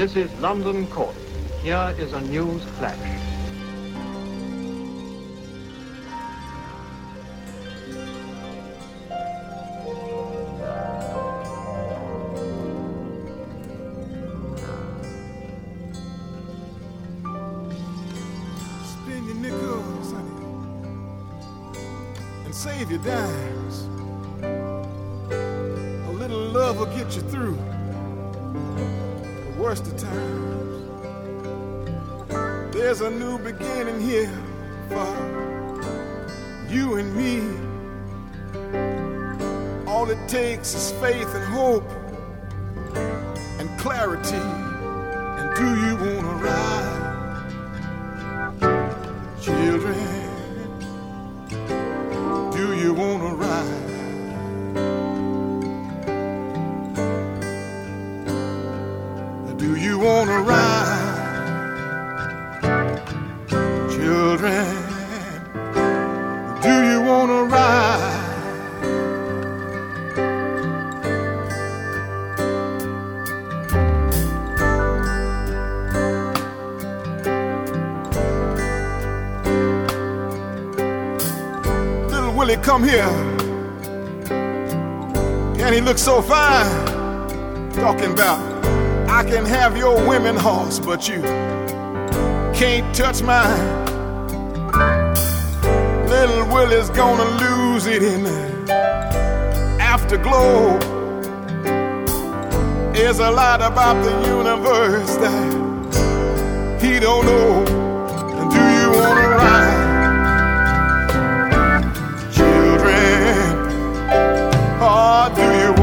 This is London Court. Here is a news flash. Spend your nickels, honey, and save your dimes. A little love will get you through worst of times. There's a new beginning here for you and me. All it takes is faith and hope come here. And he looks so fine. Talking about, I can have your women horse, but you can't touch mine. Little Willie's gonna lose it in the afterglow. There's a lot about the universe that he don't know. Oh, do you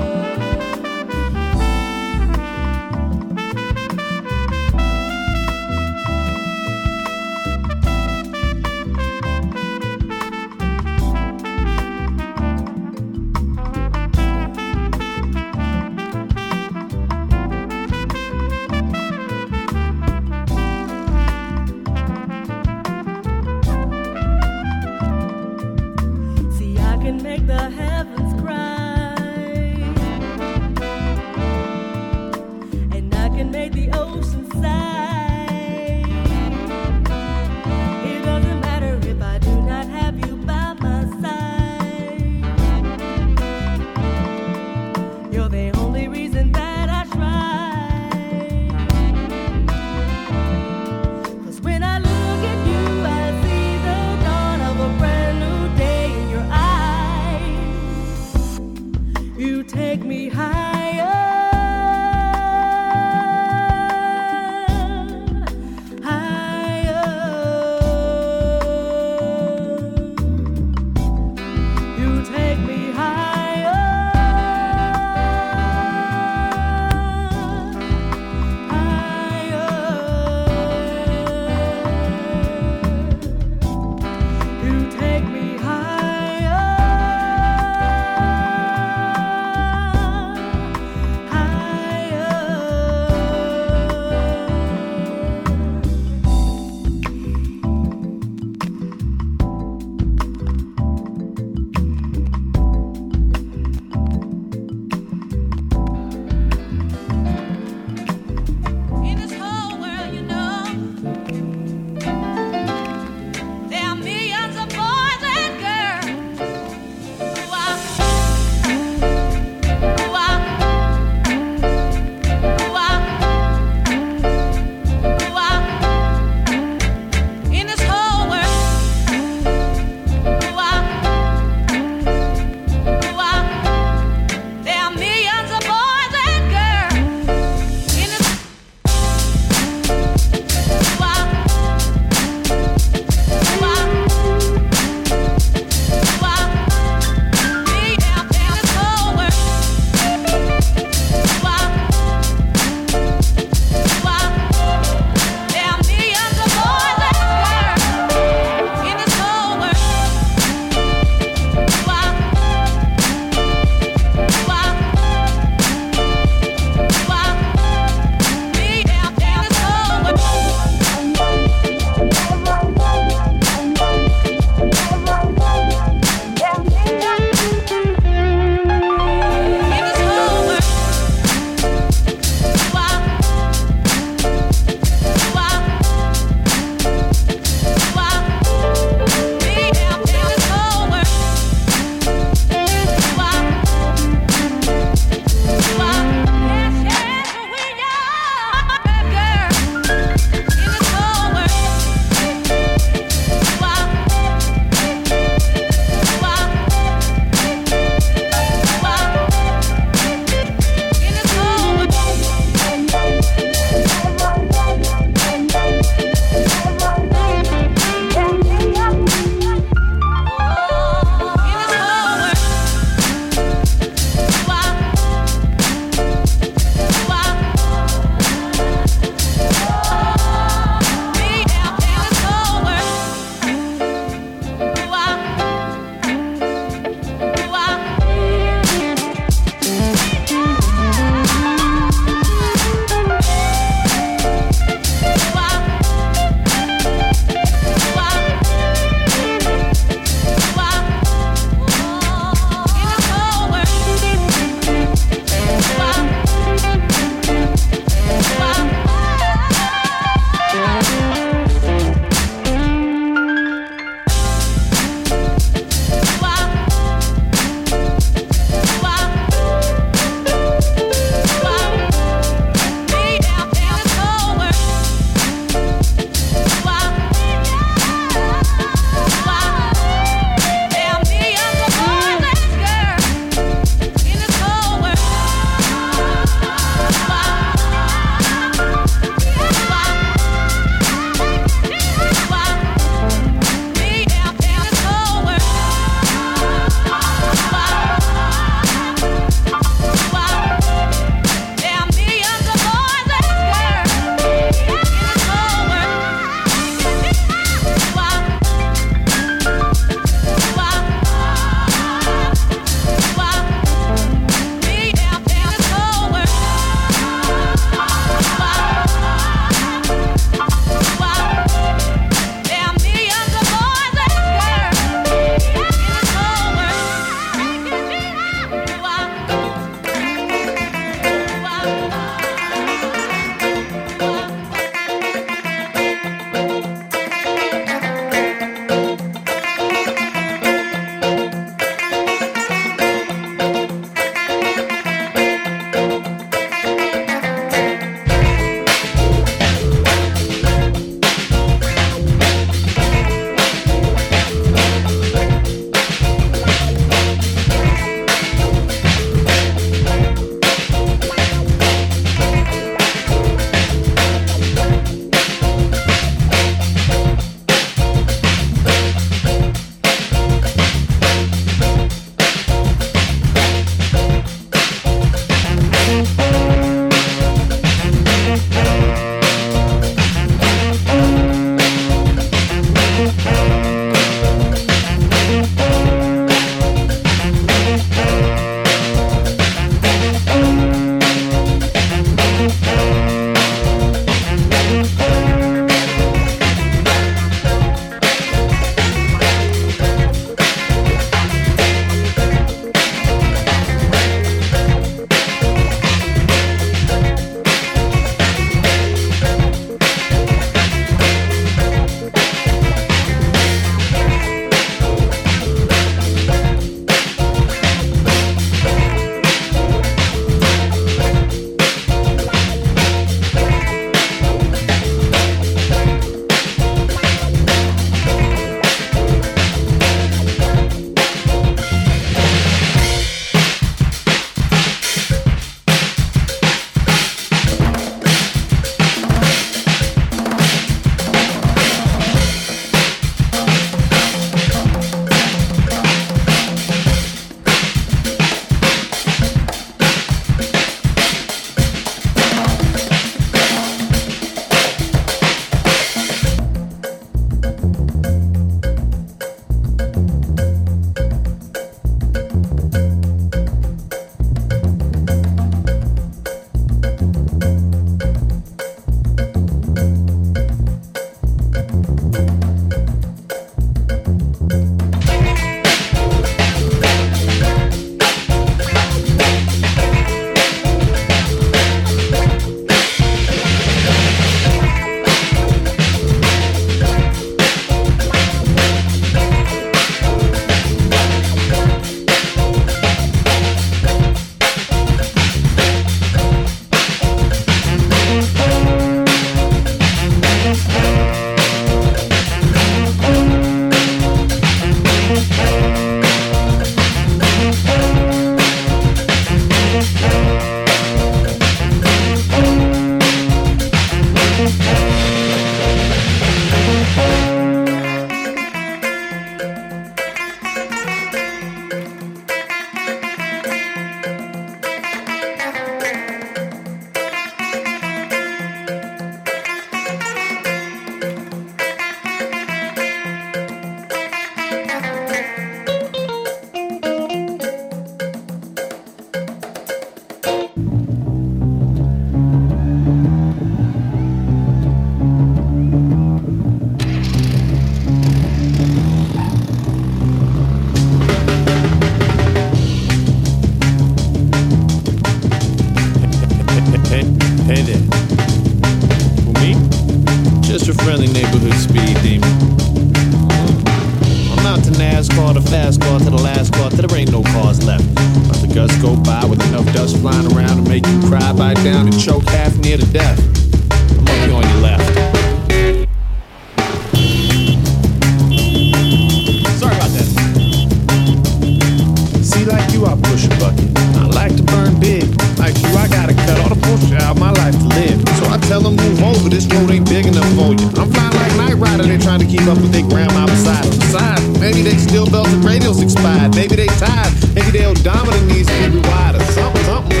rider, they trying to keep up with their grandma beside them. Besides, maybe they still belts and radios expired. Maybe they tired. Maybe their odometer needs to be rewired or something, something.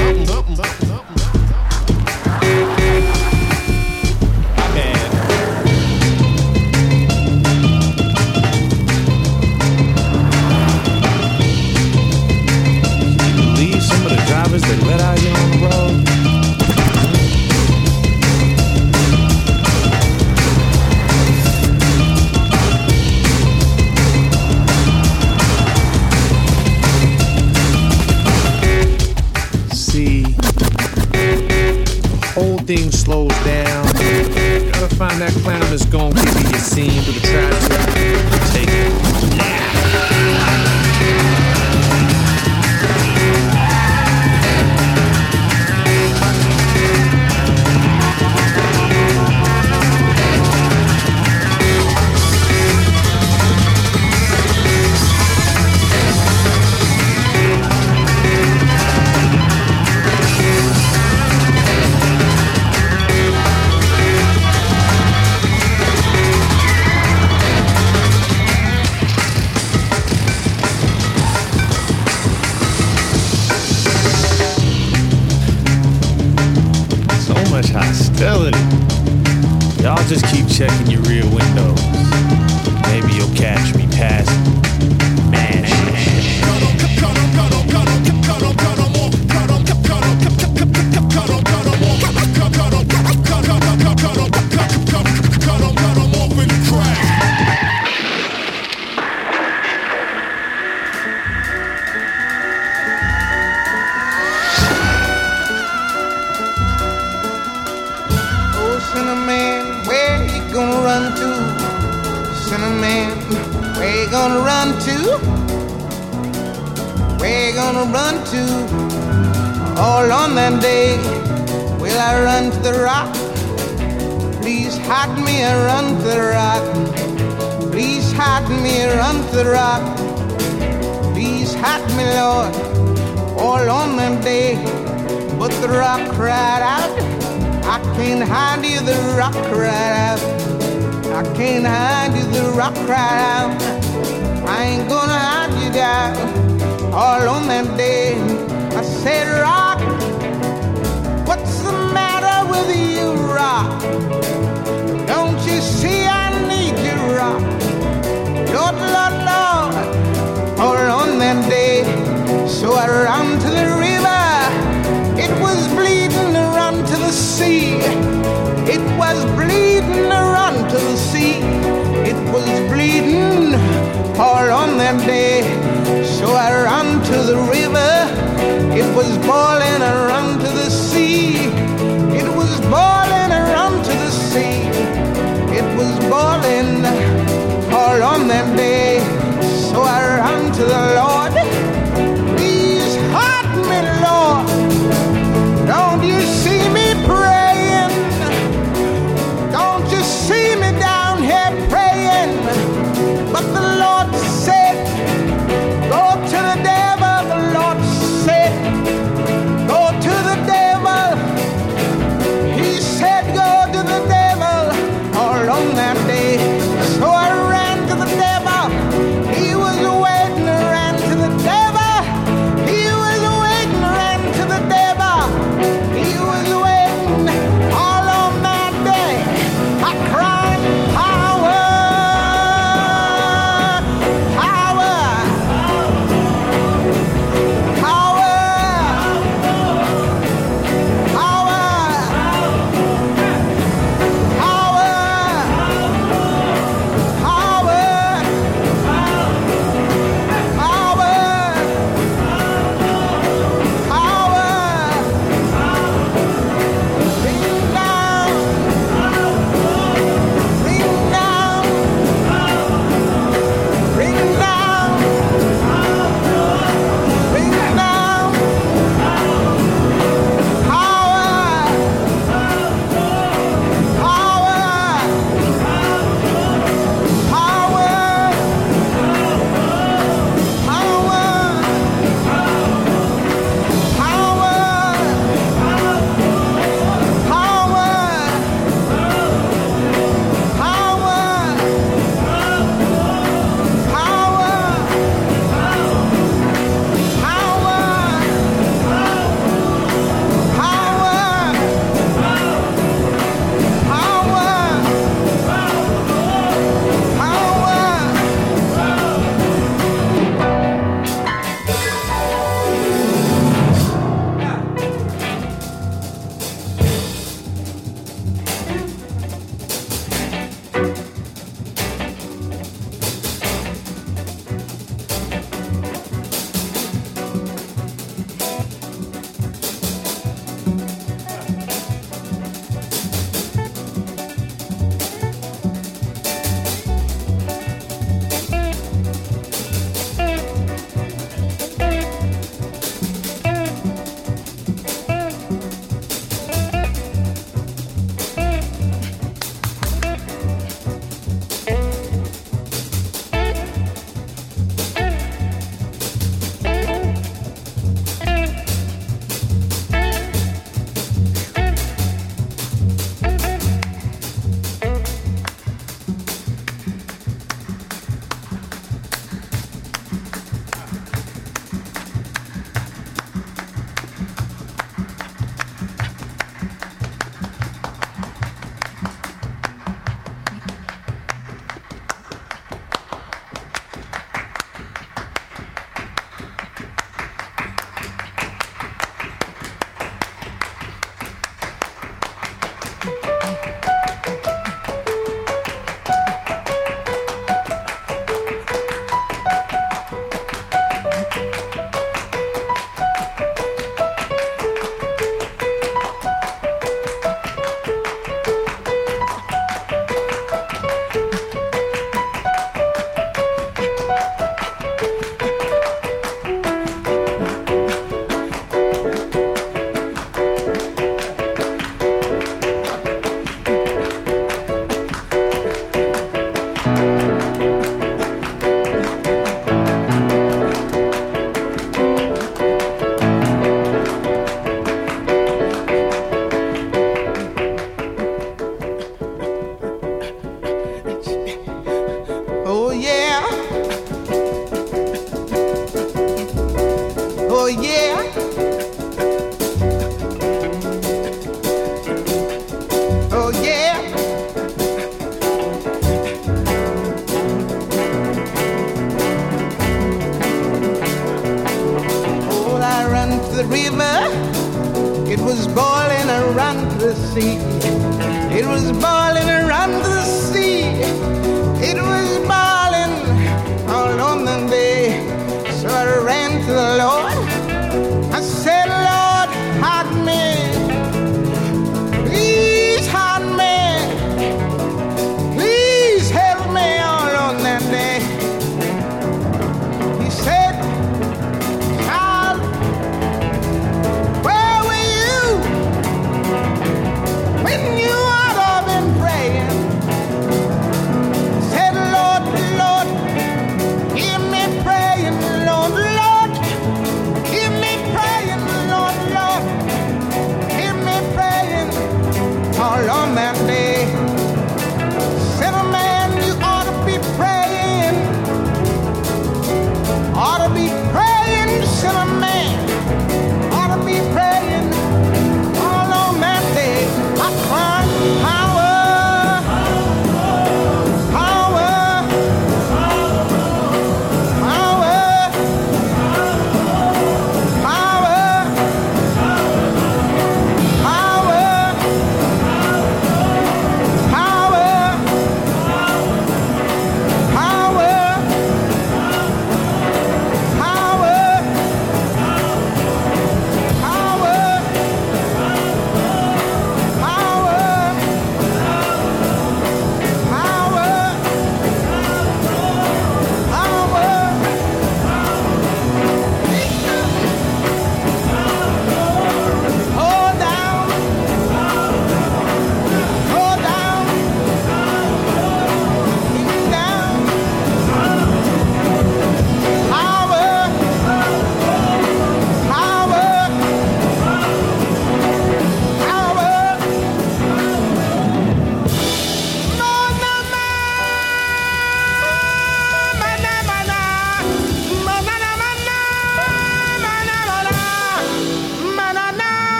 slows down. gotta find that clown that's gonna give you a scene with a trap. hostility. you. Y'all just keep checking your rear windows. Maybe you'll catch me passing. one day will I run to the rock. Please hide me and run to the rock. Please hide me and run to the rock. Please hide me, Lord, all on that day. But the rock cried out, I can't hide you, the rock cried out. I can't hide you, the rock cried out. I ain't gonna hide you down all on that day. I said, Rock. rock.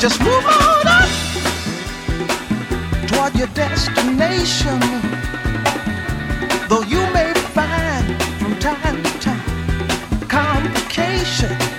Just move on up toward your destination. Though you may find from time to time complications.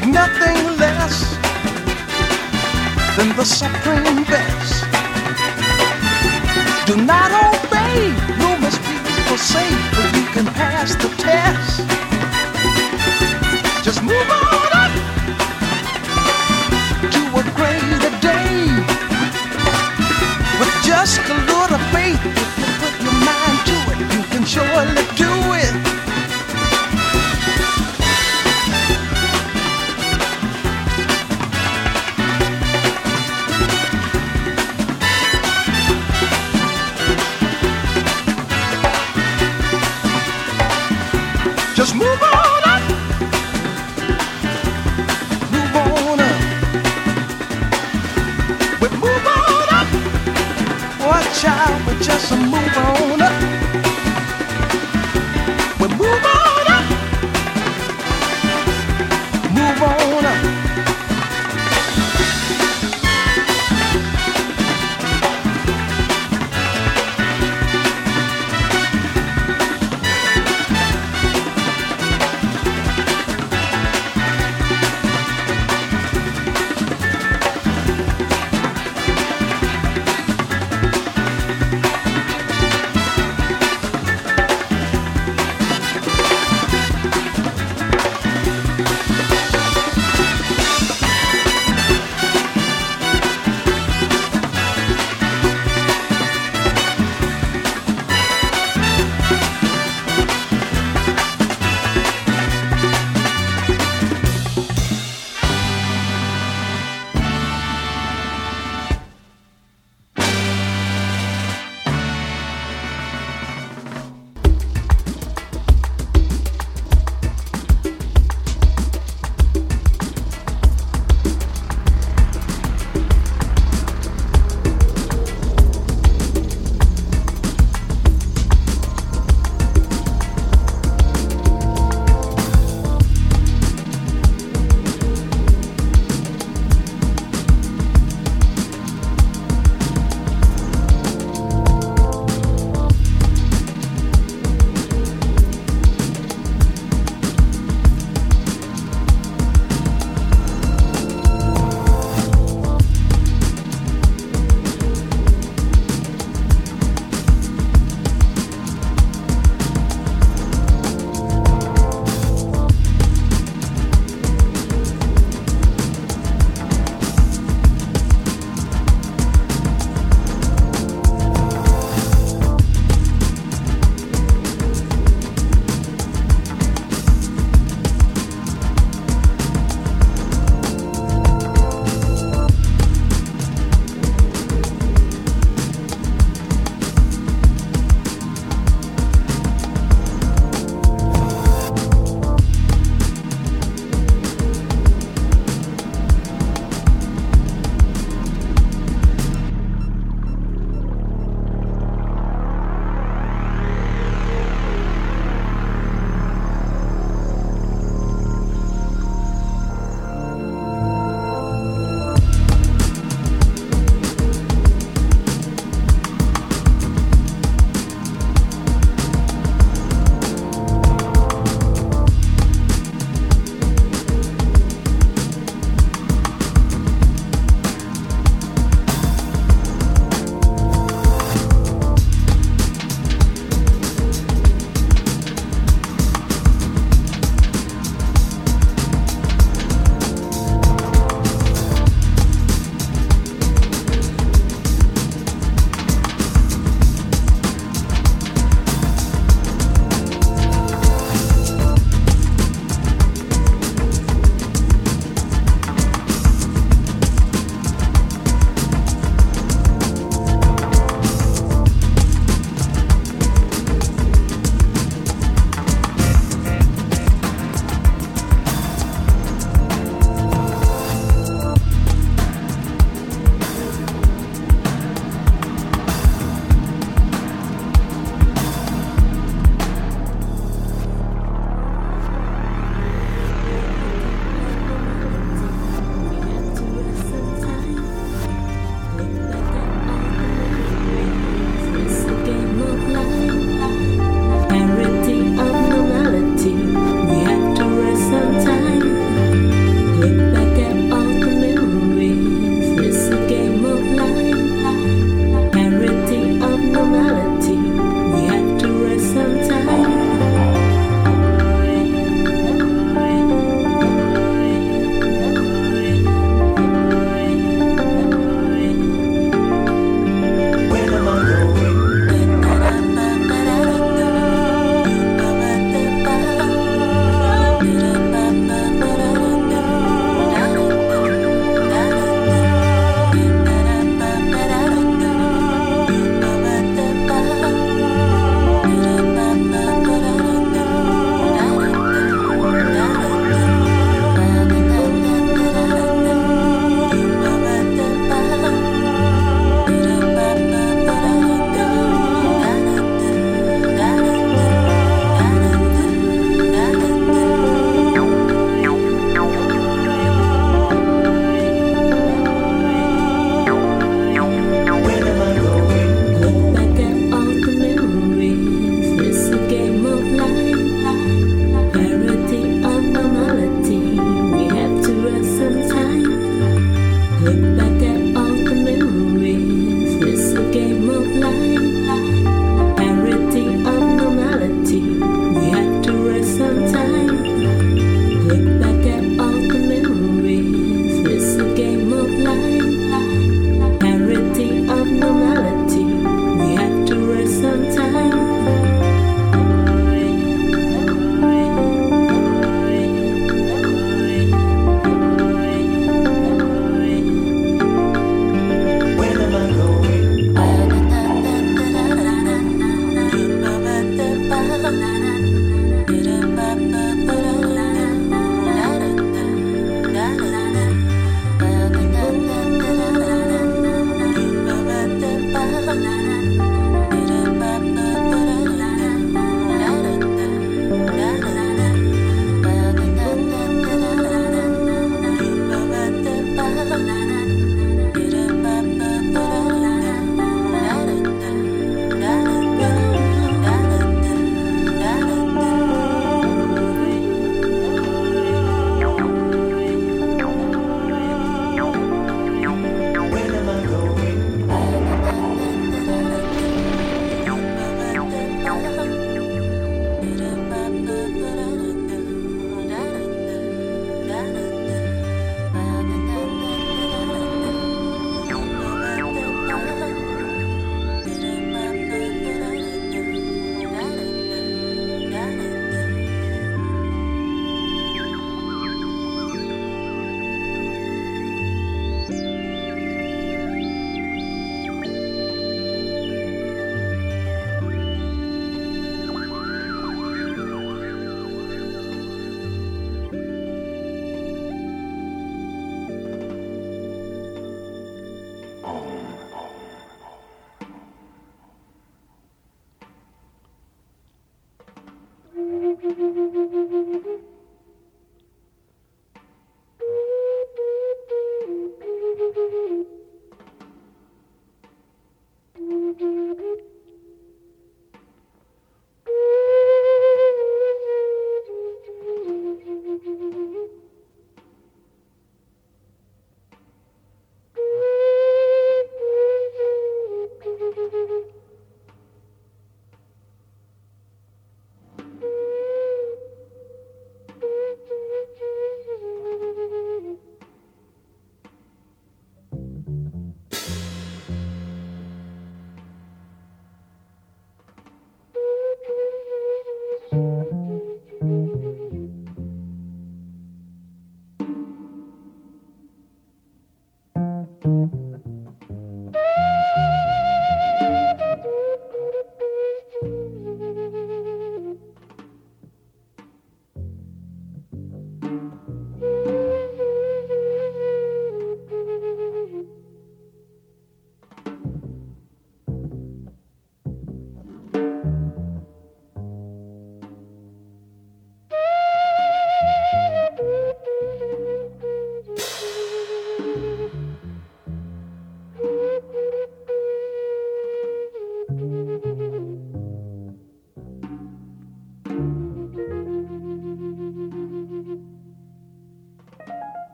take nothing less than the supreme best. Do not obey, you must be forsake, but you can pass the test. Just move on. some move